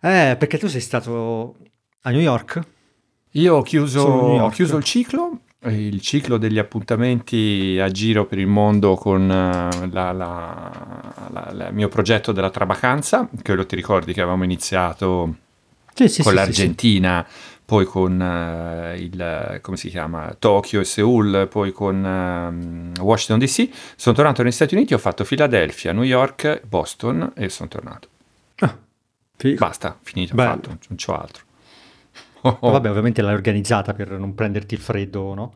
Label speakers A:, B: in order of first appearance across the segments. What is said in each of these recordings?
A: Eh, perché tu sei stato a New York?
B: Io ho chiuso, ho chiuso il ciclo, il ciclo degli appuntamenti a giro per il mondo con uh, il mio progetto della trabacanza, che lo ti ricordi che avevamo iniziato sì, sì, con sì, l'Argentina, poi con uh, il, come si chiama, Tokyo e Seoul, poi con uh, Washington DC. Sono tornato negli Stati Uniti, ho fatto Philadelphia, New York, Boston e sono tornato. Ah, Basta, finito, Bello. fatto, non c'ho altro.
A: Oh, oh. Vabbè, ovviamente l'hai organizzata per non prenderti il freddo, no?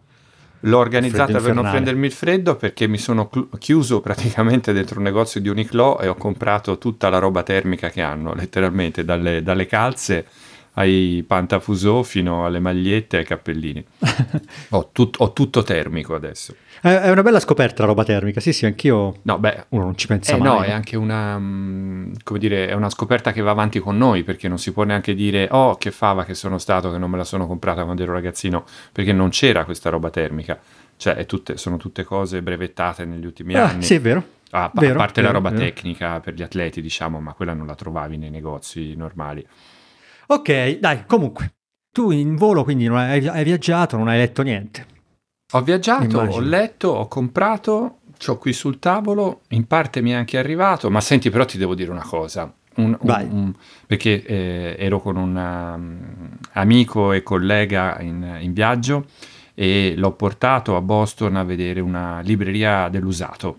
B: L'ho organizzata per non prendermi il freddo perché mi sono chiuso praticamente dentro un negozio di Uniqlo e ho comprato tutta la roba termica che hanno, letteralmente dalle, dalle calze ai pantafusò fino alle magliette e ai cappellini. ho, tut- ho, tutto termico adesso.
A: È una bella scoperta la roba termica, sì sì, anch'io
B: no, beh,
A: uno non ci pensa
B: eh,
A: mai.
B: No, è anche una, mm, come dire, è una scoperta che va avanti con noi, perché non si può neanche dire, oh che fava che sono stato, che non me la sono comprata quando ero ragazzino, perché non c'era questa roba termica. Cioè, tutte, sono tutte cose brevettate negli ultimi ah, anni.
A: Sì, è vero.
B: A, vero, a parte vero, la roba vero. tecnica per gli atleti, diciamo, ma quella non la trovavi nei negozi normali.
A: Ok, dai, comunque, tu in volo quindi non hai, hai viaggiato, non hai letto niente.
B: Ho viaggiato, Immagino. ho letto, ho comprato, ho qui sul tavolo, in parte mi è anche arrivato, ma senti però ti devo dire una cosa. Un, un, un, perché eh, ero con un um, amico e collega in, in, viaggio e l'ho portato a Boston a vedere una libreria dell'usato.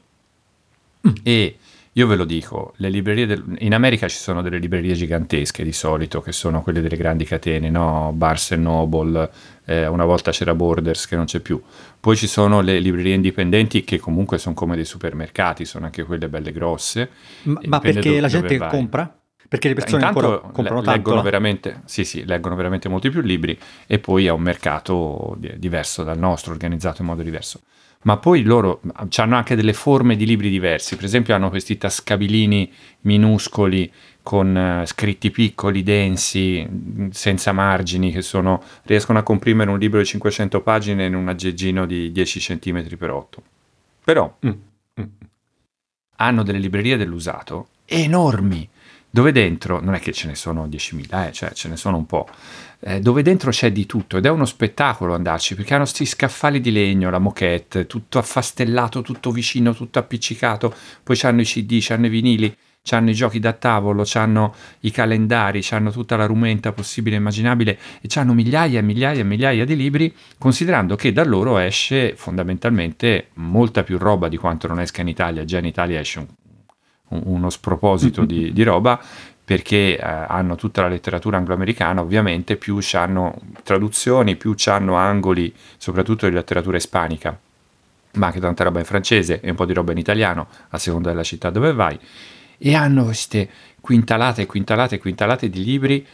B: Mm. E io ve lo dico, le librerie del... in America ci sono delle librerie gigantesche di solito, che sono quelle delle grandi catene, no? Barnes Noble, eh, una volta c'era Borders che non c'è più. Poi ci sono le librerie indipendenti che comunque sono come dei supermercati, sono anche quelle belle grosse.
A: Ma, ma perché do- la gente compra? Perché le persone Intanto comprano le,
B: leggono veramente, sì, sì, leggono veramente molti più libri e poi è un mercato diverso dal nostro, organizzato in modo diverso ma poi loro hanno anche delle forme di libri diversi, per esempio hanno questi tascabilini minuscoli con uh, scritti piccoli, densi, senza margini, che sono, riescono a comprimere un libro di 500 pagine in un aggeggino di 10 cm per 8. Però mm. Mm. hanno delle librerie dell'usato enormi, dove dentro, non è che ce ne sono 10.000, eh, cioè ce ne sono un po', eh, dove dentro c'è di tutto ed è uno spettacolo andarci perché hanno questi scaffali di legno, la moquette, tutto affastellato, tutto vicino, tutto appiccicato, poi hanno i CD, hanno i vinili, hanno i giochi da tavolo, hanno i calendari, hanno tutta la rumenta possibile e immaginabile e hanno migliaia e migliaia e migliaia di libri, considerando che da loro esce fondamentalmente molta più roba di quanto non esca in Italia, già in Italia esce un, uno sproposito di, di roba perché eh, hanno tutta la letteratura angloamericana, ovviamente più hanno traduzioni, più hanno angoli, soprattutto di letteratura ispanica, ma anche tanta roba in francese e un po' di roba in italiano, a seconda della città dove vai, e hanno queste quintalate quintalate quintalate di libri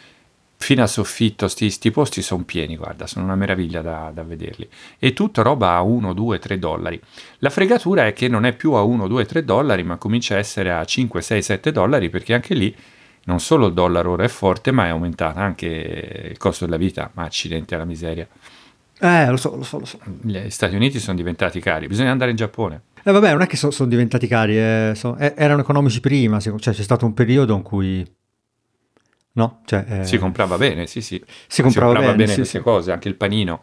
B: fino al soffitto, sti, sti posti sono pieni, guarda, sono una meraviglia da, da, vederli. E tutta roba a 1, 2, 3 dollari. La fregatura è che non è più a 1, 2, 3 dollari, ma comincia a essere a 5, 6, 7 dollari, perché anche lì non solo il dollaro ora è forte, ma è aumentato anche il costo della vita, ma accidente alla miseria.
A: Eh, lo so, lo so, lo so.
B: Gli Stati Uniti sono diventati cari, bisogna andare in Giappone.
A: Eh vabbè, non è che so, sono diventati cari, eh, so, eh, erano economici prima, cioè c'è stato un periodo in cui... No? Cioè,
B: eh, si comprava bene, sì sì. Si comprava, si comprava bene, bene sì, queste sì. cose, anche il panino.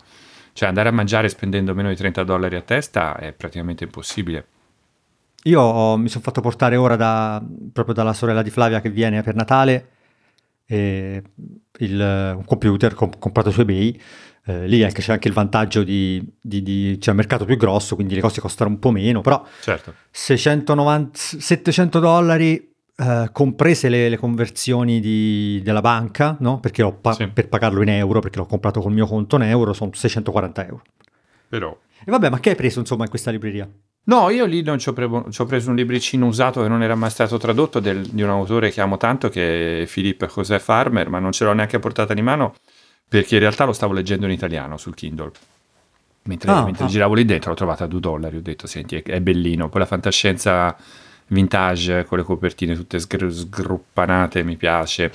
B: Cioè andare a mangiare spendendo meno di 30 dollari a testa è praticamente impossibile.
A: Io ho, mi sono fatto portare ora da, proprio dalla sorella di Flavia che viene per Natale il, un computer comp- comprato su eBay. Eh, lì anche, c'è anche il vantaggio di, di, di, c'è un mercato più grosso, quindi le cose costano un po' meno, però
B: certo.
A: 690, 700 dollari eh, comprese le, le conversioni di, della banca, no? perché pa- sì. per pagarlo in euro, perché l'ho comprato col mio conto in euro, sono 640 euro.
B: Però...
A: E vabbè, ma che hai preso insomma in questa libreria?
B: No, io lì non ci ho, pre- ci ho, preso un libricino usato che non era mai stato tradotto del, di un autore che amo tanto, che è Philippe José Farmer, ma non ce l'ho neanche portata di mano perché in realtà lo stavo leggendo in italiano sul Kindle. Mentre, ah, mentre ah. giravo lì dentro l'ho trovata a 2 dollari, ho detto senti è, è, bellino, poi la fantascienza vintage con le copertine tutte sgr- sgruppanate mi piace,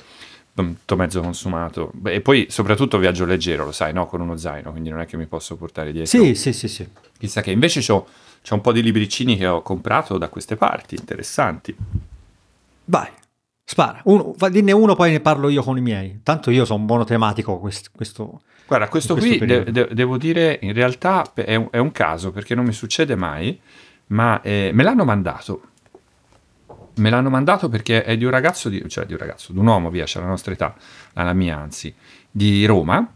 B: tutto mezzo consumato. E poi soprattutto viaggio leggero, lo sai, no? con uno zaino, quindi non è che mi posso portare dietro.
A: Sì, sì, sì, sì.
B: Chissà che invece ho c'è un po' di libricini che ho comprato da queste parti, interessanti.
A: Vai, Spara, uno, dinne uno, poi ne parlo io con i miei. Tanto io sono monotematico quest- questo.
B: Guarda, questo
A: questo
B: qui de- de- devo dire, in realtà è un, è un caso perché non mi succede mai, ma eh, me l'hanno mandato. Me l'hanno mandato perché è di un ragazzo, di, cioè di un ragazzo, di un uomo, via, c'è la nostra età, la mia anzi, di Roma.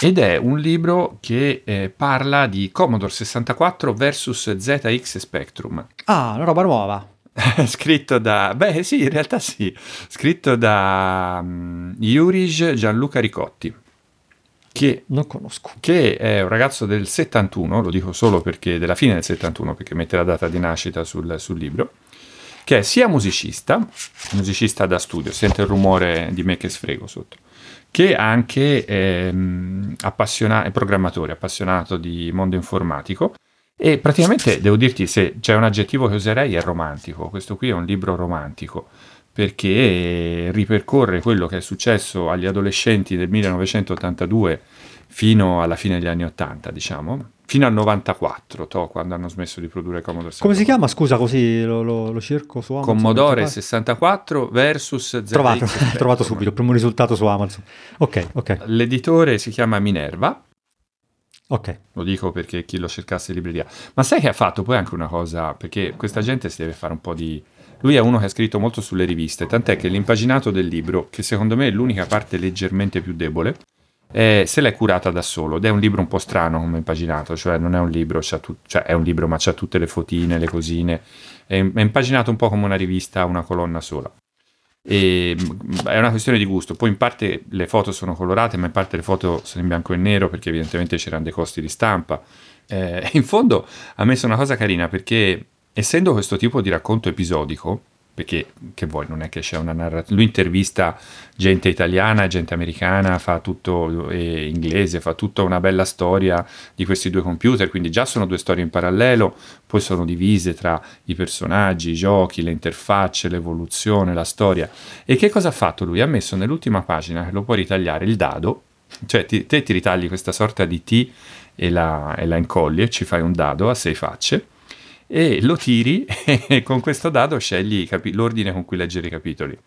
B: Ed è un libro che eh, parla di Commodore 64 versus ZX Spectrum.
A: Ah, una roba nuova.
B: scritto da, beh sì, in realtà sì, scritto da um, Jurij Gianluca Ricotti, che
A: Non conosco.
B: che è un ragazzo del 71, lo dico solo perché della fine del 71, perché mette la data di nascita sul, sul libro, che è sia musicista, musicista da studio, sente il rumore di me che sfrego sotto, che anche ehm, appassiona- programmatore, appassionato di mondo informatico. E praticamente devo dirti, se c'è un aggettivo che userei è romantico. Questo qui è un libro romantico perché ripercorre quello che è successo agli adolescenti del 1982 fino alla fine degli anni 80, diciamo, fino al 94, to, quando hanno smesso di produrre Commodore 64.
A: Come si chiama? Scusa, così lo, lo- lo cerco su Amazon.
B: Commodore
A: Metto qua.
B: 64 versus ZX
A: Trovato, trovato subito, primo risultato su Amazon. Ok, ok,
B: L'editore si chiama Minerva,
A: ok.
B: lo dico perché chi lo cercasse in libreria. Ma sai che ha fatto poi anche una cosa, perché questa gente si deve fare un po' di... Lui è uno che ha scritto molto sulle riviste, tant'è che l'impaginato del libro, che secondo me è l'unica parte leggermente più debole, eh, se l'è curata da solo ed è un libro un po' strano come impaginato, cioè non è un libro, tu- cioè è un libro ma c'ha tutte le fotine, le cosine, è, è impaginato un po' come una rivista, una colonna sola. E, è una questione di gusto, poi in parte le foto sono colorate, ma in parte le foto sono in bianco e nero perché evidentemente c'erano dei costi di stampa. Eh, in fondo ha messo una cosa carina perché essendo questo tipo di racconto episodico, perché che vuoi, non è che c'è una narrazione, lui intervista gente italiana, gente americana, fa tutto e inglese, fa tutta una bella storia di questi due computer, quindi già sono due storie in parallelo, poi sono divise tra i personaggi, i giochi, le interfacce, l'evoluzione, la storia. E che cosa ha fatto lui? Ha messo nell'ultima pagina, che lo puoi ritagliare, il dado, cioè ti- te ti ritagli questa sorta di T e la, e la incolli e ci fai un dado a sei facce e lo tiri e con questo dado scegli capi- l'ordine con cui leggere i capitoli.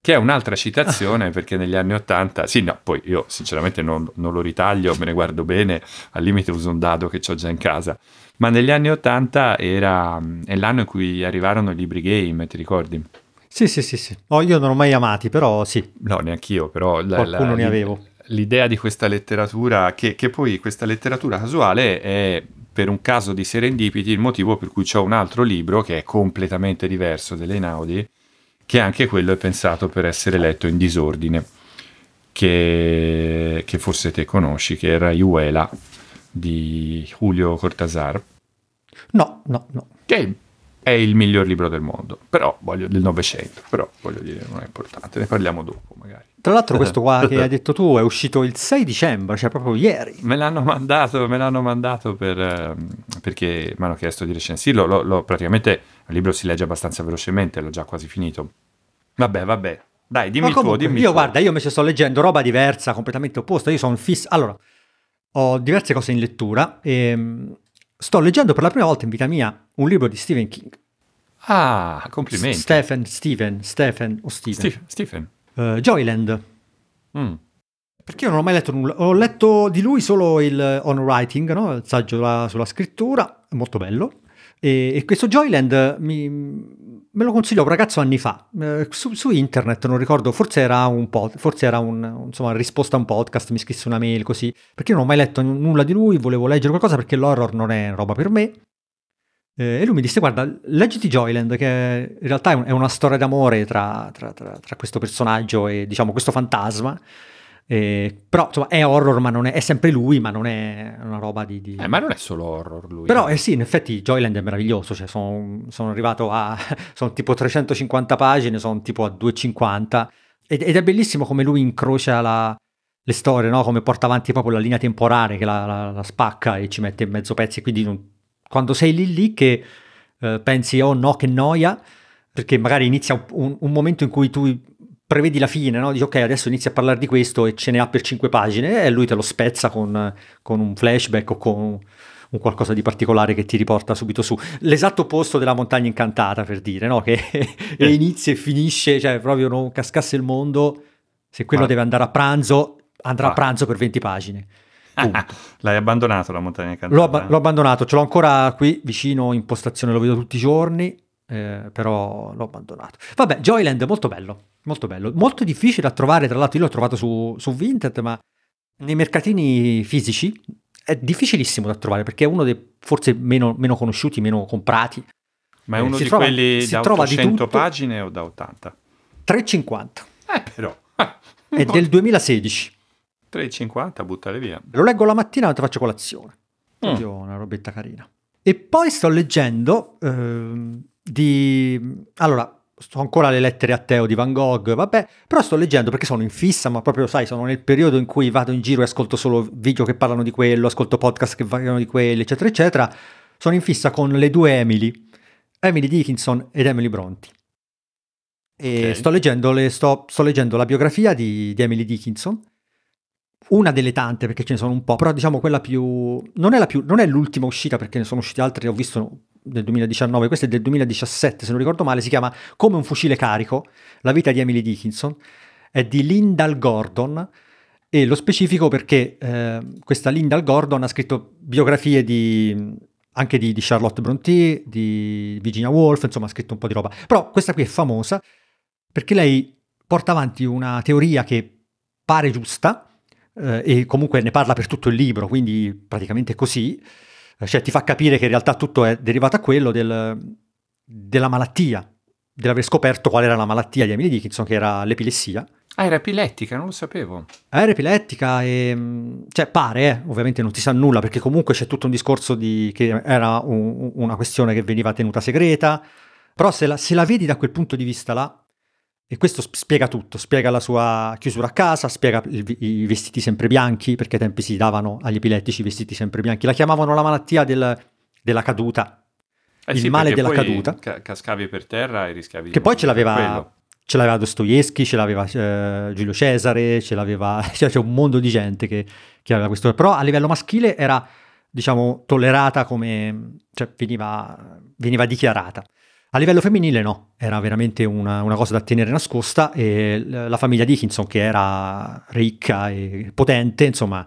B: Che è un'altra citazione perché negli anni 80, sì, no, poi io sinceramente non, non lo ritaglio, me ne guardo bene, al limite uso un dado che ho già in casa, ma negli anni 80 era è l'anno in cui arrivarono i libri game, ti ricordi?
A: Sì, sì, sì, sì. Oh, io non ho mai amati, però sì,
B: No, neanch'io, però la-
A: qualcuno
B: la-
A: ne avevo.
B: l'idea di questa letteratura, che, che poi questa letteratura casuale è per un caso di serendipiti il motivo per cui c'ho un altro libro che è completamente diverso dell'Einaudi, che anche quello è pensato per essere letto in disordine, che, che forse te conosci, che era Iuela di Julio Cortázar,
A: No, no, no.
B: che è il, miglior libro del mondo, però voglio, del Novecento, però voglio dire non è importante, ne parliamo dopo.
A: Tra l'altro questo qua che hai detto tu è uscito il 6 dicembre, cioè proprio ieri.
B: Me l'hanno mandato, me l'hanno mandato per, ehm, perché mi hanno chiesto di recensirlo. Lo, lo- praticamente il libro si legge abbastanza velocemente, l'ho già quasi finito. Vabbè, vabbè. Dai, dimmi il tuo,
A: comunque,
B: dimmi
A: io
B: tuo.
A: guarda, io invece sto leggendo roba diversa, completamente opposta. Io sono fisso. Allora, ho diverse cose in lettura e mm, sto leggendo per la prima volta in vita mia un libro di Stephen King.
B: Ah, complimenti.
A: Stephen, Stephen, Stephen o Stephen.
B: Stephen. Stephen.
A: Eh, Joyland.
B: Mm.
A: Perché io non ho mai letto nulla. Ho letto di lui solo il On Writing, no? il saggio sulla, sulla scrittura, molto bello. E, e questo Joyland mi, me lo consigliò un ragazzo anni fa eh, su, su internet, non ricordo, forse era un po', forse era un, insomma, risposta a un podcast, mi scrisse una mail così, perché io non ho mai letto n- nulla di lui, volevo leggere qualcosa perché l'horror non è roba per me. Eh, e lui mi disse: Guarda, leggiti Joyland, che in realtà è, un- è una storia d'amore tra, tra- tra- tra questo personaggio e diciamo questo fantasma. Eh, però insomma è horror, ma non è, è sempre lui, ma non è una roba di. di-
B: Eh, ma non è solo horror lui.
A: Però eh sì, in effetti Joyland è meraviglioso, cioè sono, sono arrivato a... sono tipo 350 pagine, sono tipo a 250 ed, ed è bellissimo come lui incrocia la- le storie, no? come porta avanti proprio la linea temporale che la, la- la spacca e ci mette in mezzo pezzi, quindi non- quando sei lì lì che eh, pensi oh no che noia, perché magari inizia un, un- momento in cui tu prevedi la fine, no? dici ok adesso inizia a parlare di questo e ce ne ha per 5 pagine e lui te lo spezza con, con un flashback o con un qualcosa di particolare che ti riporta subito su. L'esatto opposto della montagna incantata, per dire, no? Che
B: Eh.
A: inizia e finisce, cioè proprio non cascasse il mondo, se quello
B: Ah.
A: deve andare a pranzo, andrà
B: Ah.
A: a pranzo per 20 pagine.
B: L'hai abbandonato la montagna incantata?
A: L'ho, abba- l'ho abbandonato, ce l'ho ancora qui vicino in postazione, lo vedo tutti i giorni, eh, però l'ho abbandonato. Vabbè, Joyland molto bello, molto bello, molto difficile da trovare, tra l'altro io l'ho trovato su, su Vinted, ma nei mercatini fisici è difficilissimo da trovare perché è uno dei forse meno, meno conosciuti, meno comprati.
B: Ma è
A: Eh,
B: uno
A: si
B: di
A: trova-
B: quelli da
A: trova di
B: 800
A: tutto.
B: pagine o da 80?
A: 3,50
B: Eh, però.
A: È del 2016.
B: 3,50, buttale via.
A: Lo leggo la mattina e ti faccio colazione. Proprio una robetta carina. E poi sto leggendo ehm, di... Allora, sto ancora alle lettere a Teo di Van Gogh, vabbè, però sto leggendo perché sono in fissa, ma proprio, sai, sono nel periodo in cui vado in giro e ascolto solo video che parlano di quello, ascolto podcast che parlano di quelli, eccetera, eccetera. Sono in fissa con le due Emily, Emily Dickinson ed Emily Bronte. E
B: Ok.
A: sto, leggendo le- sto, sto leggendo la biografia di, di Emily Dickinson, una delle tante perché ce ne sono un po', però diciamo quella più... Non è, più, non è l'ultima uscita perché ne sono usciti altre, ho visto del 2019, questa è del 2017 se non ricordo male, si chiama Come un fucile carico, la vita di Emily Dickinson, è di Lyndall Gordon e lo specifico perché eh, questa Lyndall Gordon ha scritto biografie di, anche di, di Charlotte Brontë, di Virginia Woolf, insomma ha scritto un po' di roba, però questa qui è famosa perché lei porta avanti una teoria che pare giusta, eh, e comunque ne parla per tutto il libro, quindi praticamente così, eh, cioè ti fa capire che in realtà tutto è derivato a quello del- della malattia, dell'aver scoperto qual era la malattia di Emily Dickinson, che era l'epilessia.
B: Ah, era epilettica, non lo sapevo.
A: Era epilettica e... mh, cioè pare, eh, ovviamente non ti sa nulla, perché comunque c'è tutto un discorso di che era un- una questione che veniva tenuta segreta, però se la, se la vedi da quel punto di vista là, e questo sp- spiega tutto, spiega la sua chiusura a casa, spiega il i vestiti sempre bianchi, perché ai tempi si davano agli epilettici i vestiti sempre bianchi, la chiamavano la malattia del- della caduta,
B: Eh
A: Il
B: sì,
A: male della caduta.
B: ca- cascavi per terra e rischiavi di
A: che poi ce l'aveva,
B: quello.
A: ce l'aveva Dostoevsky, ce l'aveva eh, Giulio Cesare, ce l'aveva, cioè c'è un mondo di gente che, che aveva questo, però a livello maschile era, diciamo, tollerata come, cioè veniva, veniva dichiarata. A livello femminile no, era veramente una, una cosa da tenere nascosta e la famiglia Dickinson che era ricca e potente, insomma,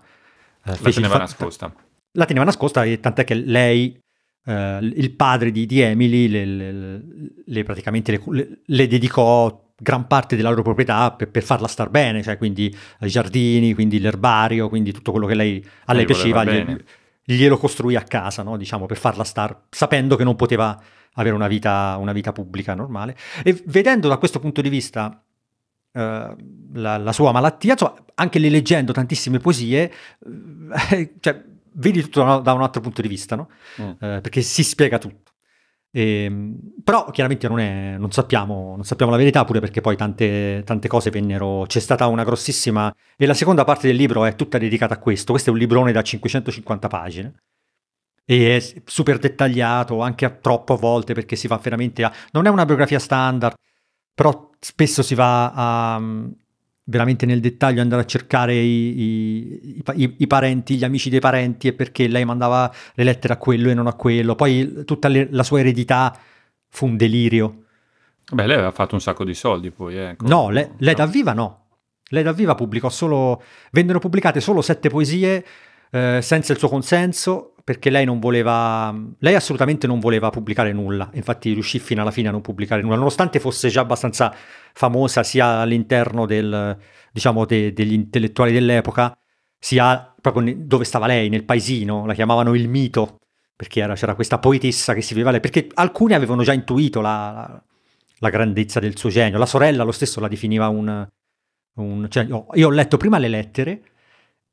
A: eh,
B: La teneva
A: fa-
B: nascosta.
A: la teneva nascosta e tant'è che lei, eh, il padre di, di Emily, le, le- le- praticamente le, dedicò gran parte della loro proprietà per, per farla star bene, cioè quindi i giardini, quindi l'erbario, quindi tutto quello che lei, a lei
B: voleva
A: piaceva, gli-. Glielo costruì a casa, no? diciamo, per farla star, sapendo che non poteva avere una vita, una vita pubblica normale. E vedendo da questo punto di vista eh, la, la sua malattia, insomma, anche le leggendo tantissime poesie, eh, cioè, vedi tutto da, un altro punto di vista, no?
B: Mm.
A: Eh, perché si spiega tutto. Ehm, però chiaramente non, è- non sappiamo, non sappiamo la verità, pure perché poi tante, tante cose vennero. C'è stata una grossissima. E la seconda parte del libro è tutta dedicata a questo. Questo è un librone da 550 pagine. E è super dettagliato, anche a troppo a volte, perché si va veramente a. Non è una biografia standard, però spesso si va a. veramente nel dettaglio andare a cercare i, i- i i- parenti, gli amici dei parenti e perché lei mandava le lettere a quello e non a quello. Poi tutta le- la sua eredità fu un delirio.
B: Beh, lei aveva fatto un sacco di soldi poi, eh.
A: No, lei, lei da viva no. Lei da viva pubblicò solo... Vennero pubblicate solo sette poesie eh, senza il suo consenso perché lei non voleva... Lei assolutamente non voleva pubblicare nulla. Infatti riuscì fino alla fine a non pubblicare nulla, nonostante fosse già abbastanza famosa sia all'interno del, diciamo, de- degli intellettuali dell'epoca, sia proprio ne- dove stava lei, nel paesino. La chiamavano il mito perché era- c'era questa poetessa che si viveva lei, perché alcuni avevano già intuito la, la- la grandezza del suo genio. La sorella lo stesso la definiva un... un- cioè, io, io ho letto prima le lettere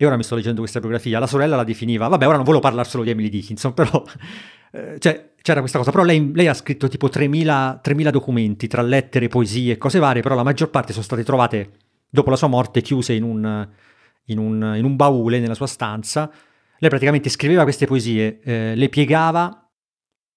A: e ora mi sto leggendo questa biografia. La sorella la definiva, vabbè, ora non volevo parlare solo di Emily Dickinson, però eh, cioè, c'era questa cosa. Però lei, lei ha scritto tipo 3000, 3000 documenti tra lettere, poesie e cose varie, però la maggior parte sono state trovate dopo la sua morte chiuse in un, in un, in un baule nella sua stanza. Lei praticamente scriveva queste poesie, eh, le piegava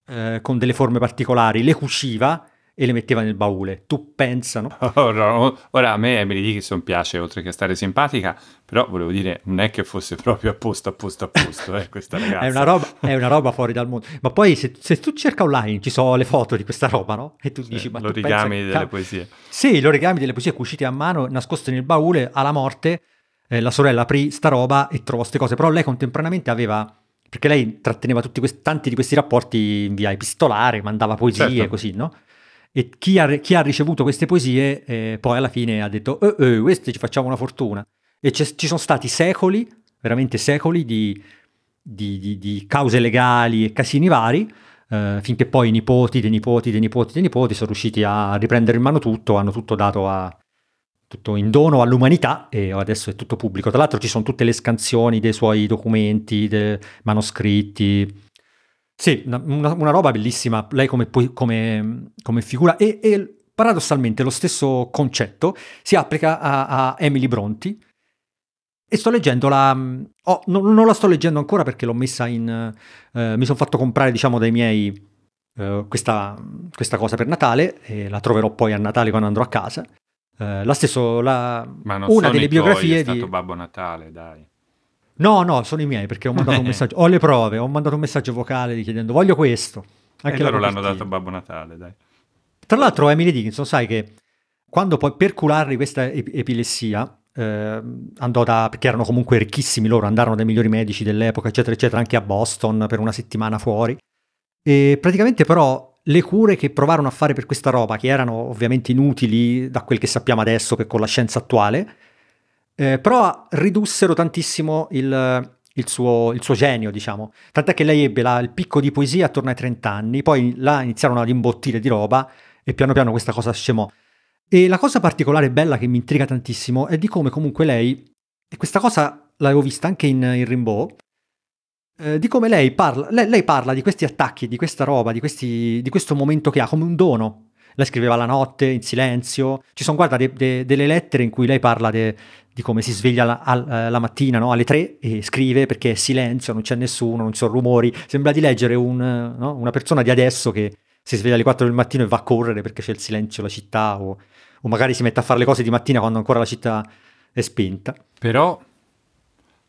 A: eh, con delle forme particolari, le cuciva e le metteva nel baule. Tu pensano?
B: Ora, ora a me Emily Dickinson piace oltre che stare simpatica, però volevo dire, non è che fosse proprio a posto, a posto, a posto, eh, questa ragazza.
A: è, una roba, è una roba fuori dal mondo. Ma poi se, se, tu cerca online ci sono le foto di questa roba, no? E tu
B: Sì,
A: dici, ma tu
B: l'origami
A: pensa-
B: delle poesie.
A: Sì, gli origami delle poesie cucite a mano, nascoste nel baule, alla morte, eh, la sorella aprì sta roba e trovò queste cose, però lei contemporaneamente aveva, perché lei tratteneva tutti questi, tanti di questi rapporti in via epistolare, mandava poesie
B: Certo.
A: così, no? E chi ha, chi ha ricevuto queste poesie eh, poi alla fine ha detto, eh, eh, queste ci facciamo una fortuna. E ci sono stati secoli, veramente secoli di, di- di- di cause legali e casini vari, eh, finché poi i nipoti dei nipoti dei nipoti dei nipoti sono riusciti a riprendere in mano tutto, hanno tutto dato a, tutto in dono all'umanità e adesso è tutto pubblico. Tra l'altro ci sono tutte le scansioni dei suoi documenti, dei manoscritti. Sì, una, una- roba bellissima, lei come, poi- come- come figura e, e paradossalmente lo stesso concetto si applica a, a Emily Bronte e sto leggendo la... oh, non, non la sto leggendo ancora perché l'ho messa in... eh, mi sono fatto comprare diciamo dai miei eh, questa, questa cosa per Natale e la troverò poi a Natale quando andrò a casa. Eh, la stesso, la,
B: Ma non
A: una
B: sono
A: delle biografie
B: è
A: di...
B: stato Babbo Natale, dai.
A: No, no, sono i miei perché ho mandato un messaggio, ho le prove, ho mandato un messaggio vocale chiedendo voglio questo.
B: Anche
A: la
B: loro l'hanno dato Babbo Natale, dai.
A: Tra l'altro Emily Dickinson, sai che quando poi per curargli questa ep- epilessia eh, andò da, perché erano comunque ricchissimi loro, andarono dai migliori medici dell'epoca, eccetera, eccetera, anche a Boston per una settimana fuori. E praticamente però le cure che provarono a fare per questa roba, che erano ovviamente inutili da quel che sappiamo adesso che con la scienza attuale, eh, però ridussero tantissimo il, il suo, il suo genio, diciamo. Tant'è che lei ebbe la- il picco di poesia attorno ai 30 anni, poi là iniziarono ad imbottire di roba e piano piano questa cosa scemò. E la cosa particolare e bella che mi intriga tantissimo è di come comunque lei, e questa cosa l'avevo vista anche in, in Rimbaud, eh, di come lei parla, lei, lei parla di questi attacchi, di questa roba, di, questi, di questo momento che ha come un dono. Lei scriveva la notte, in silenzio. Ci sono, guarda, de- de- delle lettere in cui lei parla de- di come si sveglia la, al- eh, la mattina no? alle tre e scrive perché è silenzio, non c'è nessuno, non ci sono rumori. Sembra di leggere un, no? una persona di adesso che si sveglia alle 4 del mattino e va a correre perché c'è il silenzio, la città, o, o magari si mette a fare le cose di mattina quando ancora la città è spenta.
B: Però,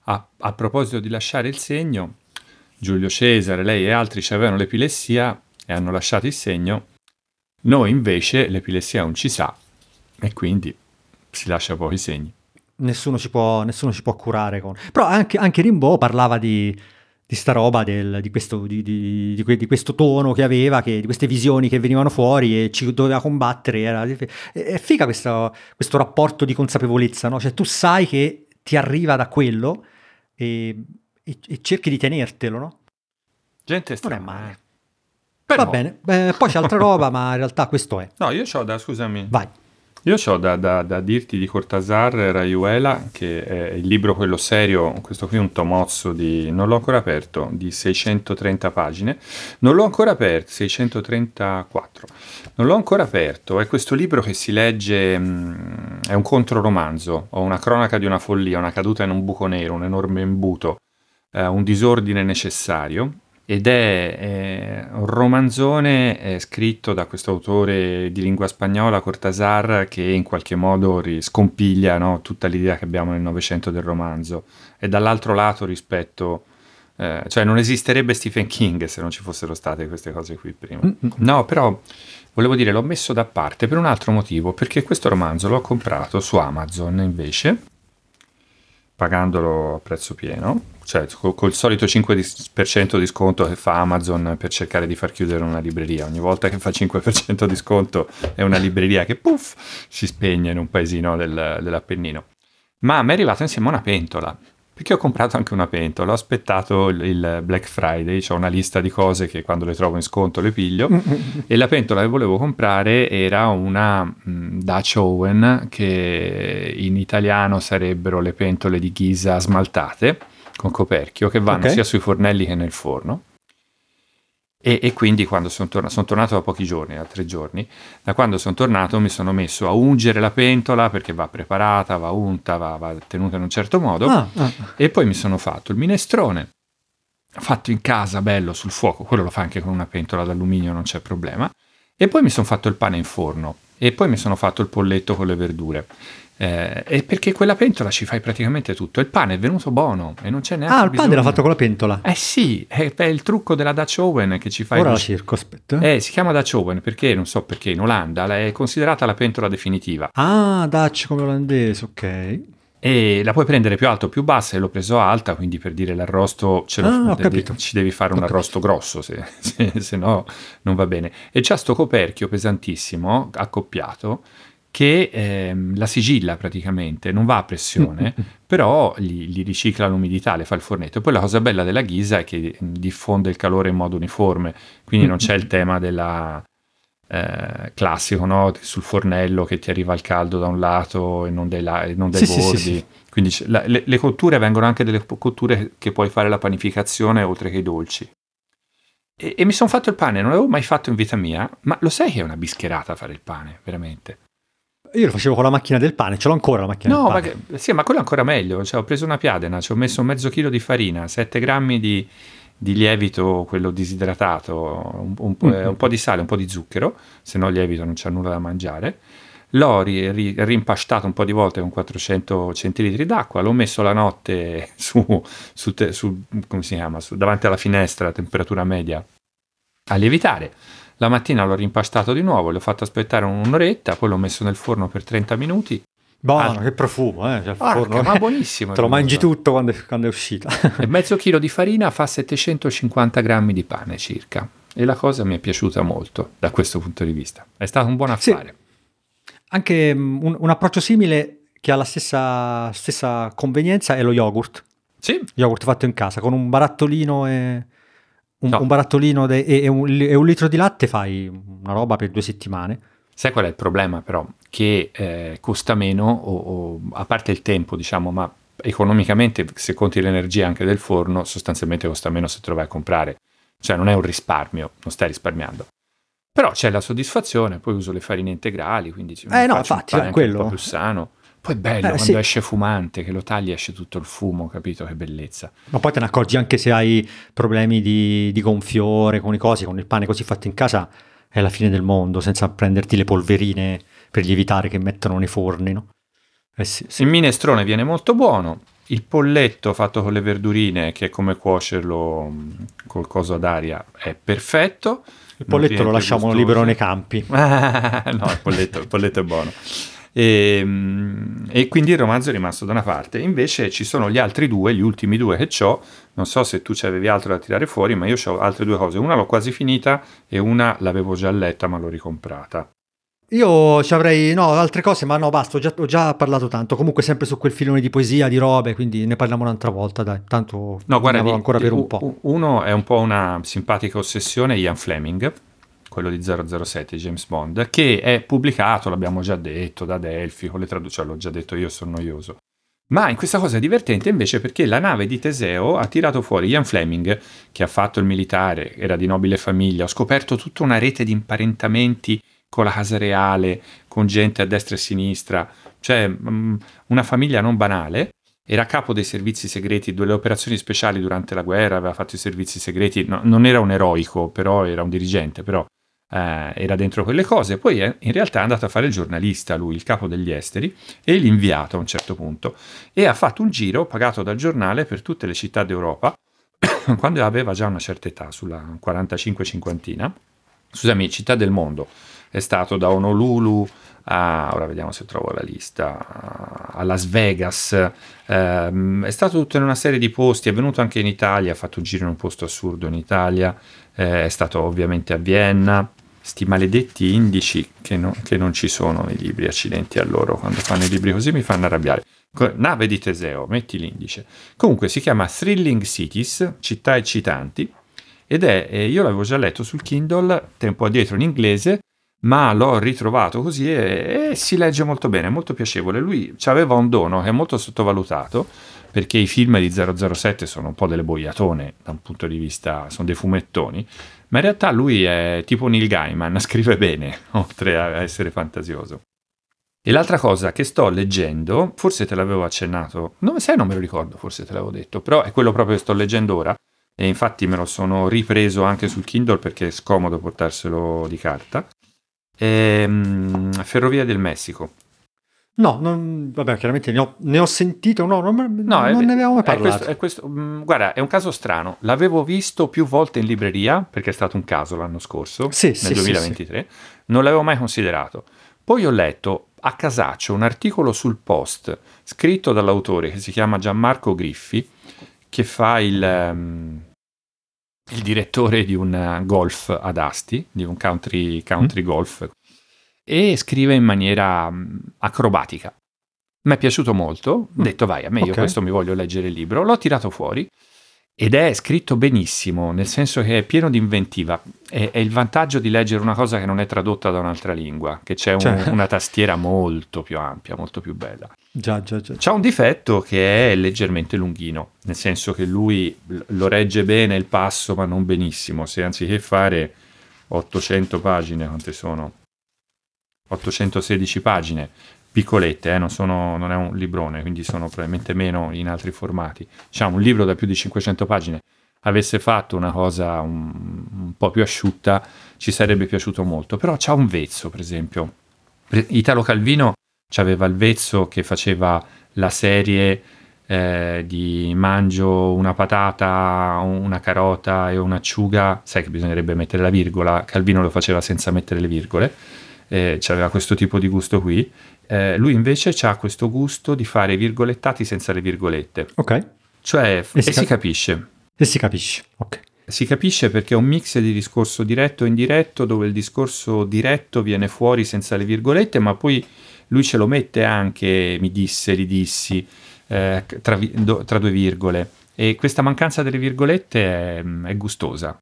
B: a, a proposito di lasciare il segno, Giulio Cesare, lei e altri avevano l'epilessia e hanno lasciato il segno. Noi invece l'epilessia non ci sa e quindi si lascia poi i segni.
A: Nessuno ci può, nessuno ci può curare con... Però anche, anche Rimbaud parlava di, di sta roba, del- di, questo, di, di- di que- di questo tono che aveva, che- di queste visioni che venivano fuori e ci doveva combattere. Era, è, figa questo, questo rapporto di consapevolezza, no? Cioè tu sai che ti arriva da quello e, e- e cerchi di tenertelo, no?
B: Gente
A: Non
B: strana.
A: è male.
B: Però-
A: Va bene, Beh, poi c'è altra roba, ma in realtà questo è.
B: No, io ho da, scusami,
A: Vai.
B: io ho da, da- da dirti di Cortázar Rayuela, che è il libro quello serio, questo qui è un tomozzo di, non l'ho ancora aperto, di 630 pagine, non l'ho ancora aperto, 634, non l'ho ancora aperto, è questo libro che si legge, mh, è un controromanzo, o una cronaca di una follia, una caduta in un buco nero, un enorme imbuto, eh, un disordine necessario, ed è, è un romanzone eh, scritto da questo autore di lingua spagnola, Cortázar, che in qualche modo ri- scompiglia no, tutta l'idea che abbiamo nel Novecento del romanzo. E dall'altro lato rispetto... eh, cioè non esisterebbe Stephen King se non ci fossero state queste cose qui prima.
A: Mm-mm.
B: No, però volevo dire, l'ho messo da parte per un altro motivo, perché questo romanzo l'ho comprato su Amazon invece, pagandolo a prezzo pieno, cioè co- col solito 5% di sconto che fa Amazon per cercare di far chiudere una libreria. Ogni volta che fa 5% di sconto è una libreria che puff si spegne in un paesino del- dell'Appennino. Ma mi è arrivata insieme una pentola. Perché ho comprato anche una pentola, ho aspettato il, Black Friday, ho una lista di cose che quando le trovo in sconto le piglio. E la pentola che volevo comprare era una mh, Dutch Owen, che in italiano sarebbero le pentole di ghisa smaltate con coperchio, che vanno
A: Ok.
B: sia sui fornelli che nel forno. E, e quindi quando sono tornato, sono tornato da pochi giorni, da tre giorni, da quando sono tornato mi sono messo a ungere la pentola perché va preparata, va unta, va, va tenuta in un certo modo.
A: Ah, ah.
B: E poi mi sono fatto il minestrone, fatto in casa, bello, sul fuoco, quello lo fa anche con una pentola d'alluminio, non c'è problema. E poi mi sono fatto il pane in forno e poi mi sono fatto il polletto con le verdure. Eh, e perché quella pentola ci fai praticamente tutto. Il pane è venuto buono e non c'è neanche.
A: Ah, il pane l'ha fatto con la pentola.
B: Eh sì, è, è, il trucco della Dutch Oven che ci fai.
A: Ora la cerco, aspetta.
B: Eh, si chiama Dutch Oven perché non so perché in Olanda è considerata la pentola definitiva.
A: Ah, Dutch come olandese, ok
B: e la puoi prendere più alta o più bassa e l'ho preso alta quindi per dire l'arrosto ce
A: ah,
B: devi, ci devi fare un arrosto grosso se, se, se, no non va bene e c'ha sto coperchio pesantissimo accoppiato che ehm, la sigilla praticamente non va a pressione però gli, gli, ricicla l'umidità le fa il fornetto e poi la cosa bella della ghisa è che diffonde il calore in modo uniforme quindi non c'è il tema della eh, classico, no? sul fornello che ti arriva il caldo da un lato e non dai, la- e non dai sì, bordi. Sì, sì, Quindi la, le, le, cotture vengono anche delle cotture che puoi fare la panificazione oltre che i dolci. E, e mi sono fatto il pane, non l'avevo mai fatto in vita mia, ma lo sai che è una bischerata fare il pane, veramente.
A: Io lo facevo con la macchina del pane, ce l'ho ancora la macchina
B: no,
A: del pane.
B: No, sì, ma quello è ancora meglio. Cioè, ho preso una piadena, ci ho messo mezzo chilo di farina, 7 grammi di, di lievito, quello disidratato, un, un, mm-hmm. un, po' di sale, un po' di zucchero, se no il lievito non c'è nulla da mangiare. L'ho ri, ri, rimpastato un po' di volte con 400 centilitri d'acqua, l'ho messo la notte su, su, su, chiama, davanti alla finestra a temperatura media a lievitare. La mattina l'ho rimpastato di nuovo, l'ho fatto aspettare un'oretta, poi l'ho messo nel forno per 30 minuti
A: Buono, ah, che profumo, eh? Cioè,
B: Porca, forno, ma buonissimo.
A: Te lo mangi tutto quando è, quando è uscita.
B: e mezzo chilo di farina fa 750 grammi di pane circa. E la cosa mi è piaciuta molto da questo punto di vista. È stato un buon affare.
A: Sì. Anche un, un, approccio simile che ha la stessa, stessa convenienza è lo yogurt.
B: Sì.
A: Yogurt fatto in casa con un barattolino e un, no. un barattolino de, e, e, un, e un litro di latte fai una roba per due settimane.
B: Sai qual è il problema però? Che eh, costa meno, o, o, a parte il tempo, diciamo, ma economicamente se conti l'energia anche del forno, sostanzialmente costa meno se te lo vai a comprare. Cioè non è un risparmio, non stai risparmiando. Però c'è la soddisfazione, poi uso le farine integrali, quindi
A: eh no, infatti,
B: un,
A: quello.
B: un po' più sano. Poi è bello eh, quando sì. esce fumante, che lo tagli e esce tutto il fumo, capito? Che bellezza.
A: Ma poi te ne accorgi anche se hai problemi di, di gonfiore con i cosi, con il pane così fatto in casa è la fine del mondo, senza prenderti le polverine per lievitare che mettono nei forni, no?
B: Eh sì, sì. Il minestrone viene molto buono, il polletto fatto con le verdurine, che è come cuocerlo mm, col coso ad aria, è perfetto.
A: Il polletto lo lasciamo gustoso. libero nei campi.
B: no, il polletto, il polletto è buono. E, ehm, e, quindi il romanzo è rimasto da una parte. Invece ci sono gli altri due, gli ultimi due che ho. Non so se tu ci avevi altro da tirare fuori, ma io ho altre due cose. Una l'ho quasi finita e una l'avevo già letta, ma l'ho ricomprata.
A: Io ci avrei, no, altre cose, ma no, basta, ho già, ho già, parlato tanto. Comunque sempre su quel filone di poesia, di robe, quindi ne parliamo un'altra volta, dai. Tanto
B: no, guarda,
A: di, ancora per un po'.
B: Uno è un po' una simpatica ossessione, Ian Fleming, quello di 007 James Bond, che è pubblicato, l'abbiamo già detto, da Delphi, con le traduzioni, l'ho già detto io, sono noioso. Ma in questa cosa è divertente invece perché la nave di Teseo ha tirato fuori Ian Fleming, che ha fatto il militare, era di nobile famiglia, ho scoperto tutta una rete di imparentamenti con la casa reale, con gente a destra e a sinistra, cioè mm, una famiglia non banale. Era capo dei servizi segreti, delle operazioni speciali durante la guerra, aveva fatto i servizi segreti, no, non era un eroico, però era un dirigente, però eh, era dentro quelle cose, poi è, in realtà è andato a fare il giornalista, lui, il capo degli esteri, e l'inviato a un certo punto, e ha fatto un giro pagato dal giornale per tutte le città d'Europa, quando aveva già una certa età, sulla 45-50, scusami, città del mondo, è stato da Honolulu a, ora vediamo se trovo la lista, a Las Vegas, ehm, è stato tutto in una serie di posti, è venuto anche in Italia, ha fatto un giro in un posto assurdo in Italia, eh, è stato ovviamente a Vienna, sti maledetti indici che, no, che, non ci sono nei libri, accidenti a loro, quando fanno i libri così mi fanno arrabbiare. Nave di Teseo, metti l'indice. Comunque si chiama Thrilling Cities, città eccitanti, ed è, eh, io l'avevo già letto sul Kindle tempo addietro in inglese, ma l'ho ritrovato così e, e, si legge molto bene, è molto piacevole. Lui aveva un dono che è molto sottovalutato, perché i film di 007 sono un po' delle boiatone da un punto di vista, sono dei fumettoni, ma in realtà lui è tipo Neil Gaiman, scrive bene, oltre a essere fantasioso. E l'altra cosa che sto leggendo, forse te l'avevo accennato, non sai, non me lo ricordo, forse te l'avevo detto, però è quello proprio che sto leggendo ora, e infatti me lo sono ripreso anche sul Kindle perché è scomodo portarselo di carta, Ehm, Ferrovia del Messico.
A: No, non- vabbè, chiaramente ne ho, ne ho sentito, no, non,
B: No, è-
A: non ne avevamo mai
B: è
A: parlato.
B: questo- è questo- mm, guarda, è un caso strano. L'avevo visto più volte in libreria, perché è stato un caso l'anno scorso,
A: Sì,
B: nel
A: sì, sì,
B: 2023. Non l'avevo mai considerato. Poi ho letto a casaccio un articolo sul post scritto dall'autore che si chiama Gianmarco Griffi, che fa il, ehm, il direttore di un golf ad Asti, di un country, country golf, e scrive in maniera mm, acrobatica. Mi è piaciuto molto, ho
A: Mm.
B: detto vai, a me io
A: Ok.
B: questo mi voglio leggere il libro, l'ho tirato fuori ed è scritto benissimo, nel senso che è pieno di inventiva. È, è il vantaggio di leggere una cosa che non è tradotta da un'altra lingua, che c'è un-
A: Cioè.
B: una tastiera molto più ampia, molto più bella.
A: Già, già, già.
B: C'ha un difetto che è leggermente lunghino, nel senso che lui lo regge bene il passo, ma non benissimo. Se anziché fare 800 pagine, quante sono? 816 pagine, piccolette, eh, non, sono- non è un librone, quindi sono probabilmente meno in altri formati. Diciamo, un libro da più di 500 pagine avesse fatto una cosa un, un po' più asciutta, ci sarebbe piaciuto molto. Però c'ha un vezzo, per esempio. Italo Calvino aveva il vezzo che faceva la serie eh, di mangio una patata, una carota e un'acciuga, sai che bisognerebbe mettere la virgola, Calvino lo faceva senza mettere le virgole, eh, aveva questo tipo di gusto qui, Eh, lui invece ha questo gusto di fare virgolettati senza le virgolette,
A: Ok,
B: cioè e,
A: si
B: si
A: cap-
B: capisce.
A: e si capisce. Ok.
B: Si capisce perché è un mix di discorso diretto e indiretto, dove il discorso diretto viene fuori senza le virgolette, ma poi lui ce lo mette anche mi disse, ridissi, eh, tra, vi- do- tra due virgole. E questa mancanza delle virgolette è, è gustosa.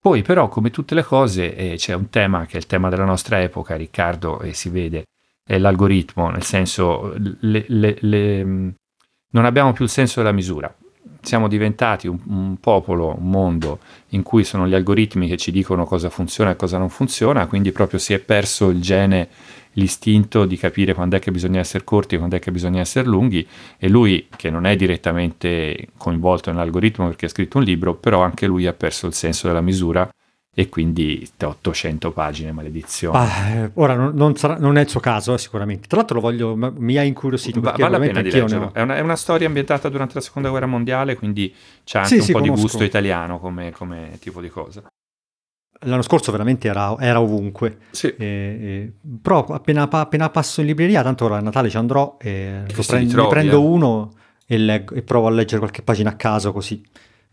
B: Poi però, come tutte le cose, eh, c'è un tema che è il tema della nostra epoca, Riccardo, e si vede, è l'algoritmo, nel senso, le- le- le- non abbiamo più il senso della misura. Siamo diventati un, un popolo, un mondo in cui sono gli algoritmi che ci dicono cosa funziona e cosa non funziona, quindi proprio si è perso il gene, l'istinto di capire quando è che bisogna essere corti e quando è che bisogna essere lunghi e lui, che non è direttamente coinvolto nell'algoritmo perché ha scritto un libro, però anche lui ha perso il senso della misura e quindi ste 800 pagine, maledizione.
A: Ah, eh, ora non, non sarà- non è il suo caso, eh, sicuramente. Tra l'altro lo voglio, mi ha incuriosito.
B: Va- vale la pena di leggerlo. È una, è una storia ambientata durante la seconda guerra mondiale, quindi c'è anche
A: Sì,
B: un
A: sì,
B: po' di
A: conosco.
B: gusto italiano come, come tipo di cosa.
A: L'anno scorso veramente era, era ovunque.
B: Sì.
A: E- e- però appena, appena passo in libreria, tanto ora a Natale ci andrò e prendo-
B: trovi,
A: ne prendo
B: eh.
A: uno e, leggo- e provo a leggere qualche pagina a caso così,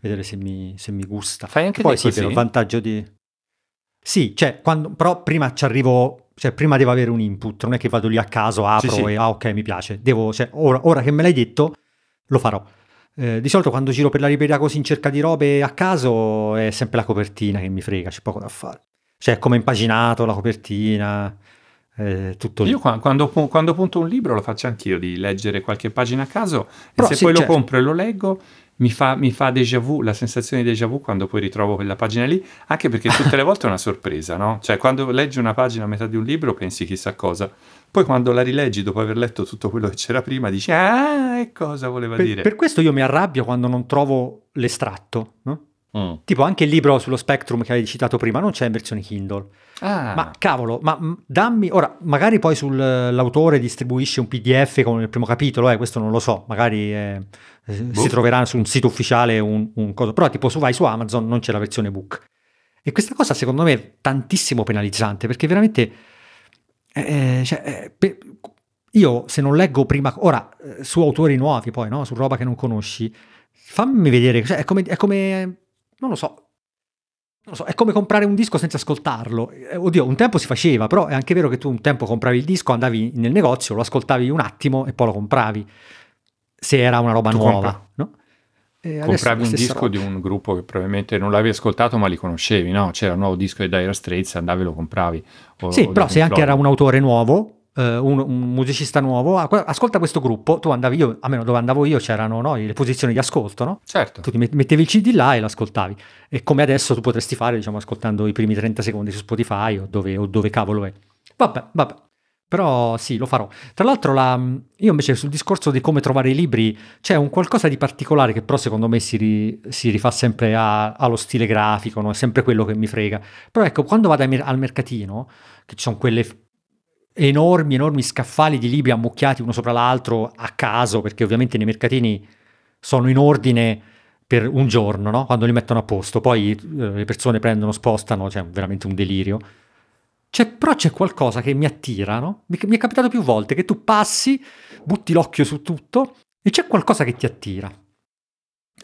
A: vedere se mi, se mi gusta.
B: Fai anche
A: Poi sì,
B: così?
A: per il vantaggio di... Sì, cioè, quando, però prima ci arrivo, cioè prima devo avere un input, non è che vado lì a caso, apro
B: sì.
A: e ah ok mi piace. Devo, cioè, ora, ora che me l'hai detto, lo farò. Eh, di solito quando giro per la libreria così in cerca di robe a caso è sempre la copertina che mi frega, c'è poco da fare. Cioè, come impaginato la copertina, eh, tutto lì.
B: Io qua- quando, quando punto un libro lo faccio anch'io di leggere qualche pagina a caso
A: Però
B: e se
A: sì,
B: poi
A: certo.
B: lo compro e lo leggo mi fa, mi fa déjà vu, la sensazione di déjà vu quando poi ritrovo quella pagina lì, anche perché tutte le volte è una sorpresa, no? Cioè quando leggi una pagina a metà di un libro pensi chissà cosa, poi quando la rileggi dopo aver letto tutto quello che c'era prima dici ah, e cosa voleva
A: Per,
B: dire?
A: per questo io mi arrabbio quando non trovo l'estratto, no?
B: Mm.
A: Tipo anche il libro sullo Spectrum che avevi citato prima non c'è in versione Kindle.
B: Ah,
A: Ma cavolo, ma mm, dammi ora, magari poi sull'autore distribuisce un PDF con il primo capitolo, eh, questo non lo so, magari eh, eh,
B: Boh.
A: si troverà su un sito ufficiale un, un coso, però tipo su vai su Amazon non c'è la versione book. E questa cosa secondo me è tantissimo penalizzante perché veramente eh, cioè, eh, pe- io se non leggo prima, ora eh, su autori nuovi poi, no? su roba che non conosci, fammi vedere, cioè, è come, è come non lo so, non lo so, è come comprare un disco senza ascoltarlo. Eh, Oddio, un tempo si faceva, però è anche vero che tu un tempo compravi il disco, andavi nel negozio, lo ascoltavi un attimo e poi lo compravi. Se era una roba
B: Tu
A: nuova,
B: compra-
A: no? E adesso
B: compravi un disco
A: roba.
B: di un gruppo che probabilmente non l'avevi ascoltato ma li conoscevi, no? C'era un nuovo disco di Dire Straits, andavi e lo compravi. O-
A: Sì,
B: o
A: però se anche era un autore nuovo, eh, un, un musicista nuovo, ah, ascolta questo gruppo, tu andavi io, almeno dove andavo io c'erano no, le posizioni di ascolto, no?
B: Certo.
A: Tu ti met- mettevi il CD là e l'ascoltavi. E come adesso tu potresti fare, diciamo, ascoltando i primi 30 secondi su Spotify o dove, o dove cavolo è. Vabbè, vabbè. Però sì, lo farò. Tra l'altro, la, io invece sul discorso di come trovare i libri c'è un qualcosa di particolare che però secondo me si, ri, si rifà sempre a, allo stile grafico, no? è sempre quello che mi frega. Però ecco, quando vado al mercatino, che ci sono quelle enormi, enormi scaffali di libri ammucchiati uno sopra l'altro a caso, perché ovviamente nei mercatini sono in ordine per un giorno, no? quando li mettono a posto, poi eh, le persone prendono, spostano, cioè veramente un delirio c'è, però c'è qualcosa che mi attira, no? Mi, mi, è capitato più volte che tu passi, butti l'occhio su tutto e c'è qualcosa che ti attira.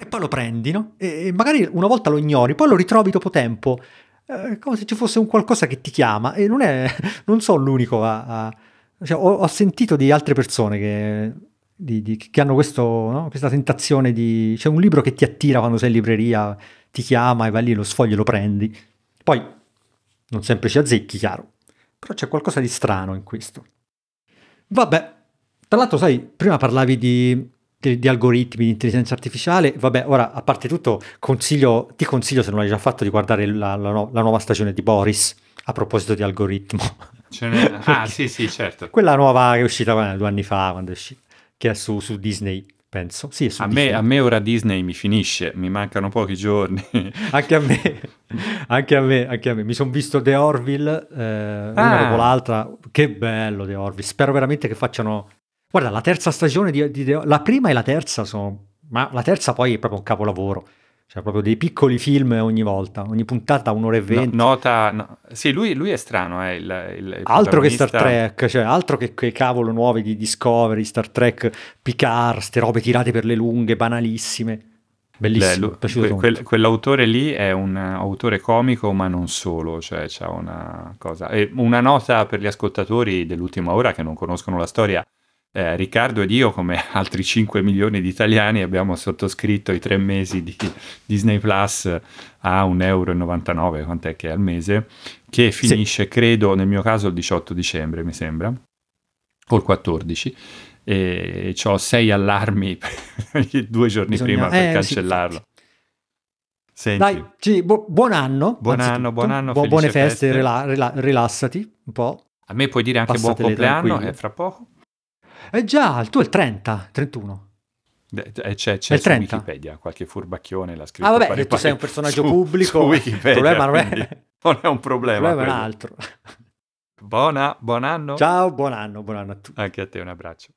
A: E poi lo prendi, no? E, e magari una volta lo ignori, poi lo ritrovi dopo tempo, eh, come se ci fosse un qualcosa che ti chiama. E non, è, non sono l'unico a... a cioè, ho, ho, sentito di altre persone che, di, di, che hanno questo, no? questa tentazione di... C'è un libro che ti attira quando sei in libreria, ti chiama e vai lì, lo sfogli e lo prendi. Poi non sempre ci azzecchi, chiaro. Però c'è qualcosa di strano in questo. Vabbè, tra l'altro, sai, prima parlavi di, di, di, algoritmi, di intelligenza artificiale. Vabbè, ora, a parte tutto, consiglio, ti consiglio, se non l'hai già fatto, di guardare la, la, la nuova stagione di Boris, a proposito di algoritmo.
B: ah, sì, sì, certo.
A: Quella nuova che è uscita due anni fa, quando è uscita, che è su, su Disney penso. Sì,
B: a, me, a, me, ora Disney mi finisce, mi mancano pochi giorni.
A: anche a me, anche a me, anche a me. Mi sono visto The Orville, eh, ah. una dopo l'altra. Che bello The Orville. Spero veramente che facciano... Guarda, la terza stagione di, di The... La prima e la terza sono... Ma la terza poi è proprio un capolavoro. Cioè, proprio dei piccoli film ogni volta, ogni puntata un'ora e venti.
B: No, nota, no. sì, lui, lui, è strano, eh, il, il, il
A: Altro che Star Trek, cioè, altro che quei cavolo nuovi di Discovery, Star Trek, Picard, ste robe tirate per le lunghe, banalissime. Bellissimo,
B: Beh, lui, quel, quell'autore lì è un autore comico, ma non solo, cioè c'ha una cosa. E una nota per gli ascoltatori dell'ultima ora che non conoscono la storia eh, Riccardo ed io, come altri 5 milioni di italiani, abbiamo sottoscritto i tre mesi di Disney Plus a 1,99 euro, quant'è che è al mese, che finisce, sì. credo, nel mio caso il 18 dicembre, mi sembra, o il 14 e ho sei allarmi due giorni Bisogna... prima per eh, cancellarlo.
A: Sì. Dai, ci, bu- buon anno.
B: Buon anno, buon anno.
A: Bu- buone feste, feste. Rela- rela- rilassati un po'.
B: A me puoi dire anche buon compleanno, è fra poco.
A: Eh già, il tuo è il 30, 31.
B: Eh, c'è, c'è su 30. Wikipedia qualche furbacchione l'ha scritto.
A: Ah vabbè, pari, tu sei un personaggio su, pubblico, su
B: il problema non è... non è un problema.
A: Il problema è un altro.
B: Buona, buon anno.
A: Ciao, buon anno, buon anno a tutti.
B: Anche a te un abbraccio.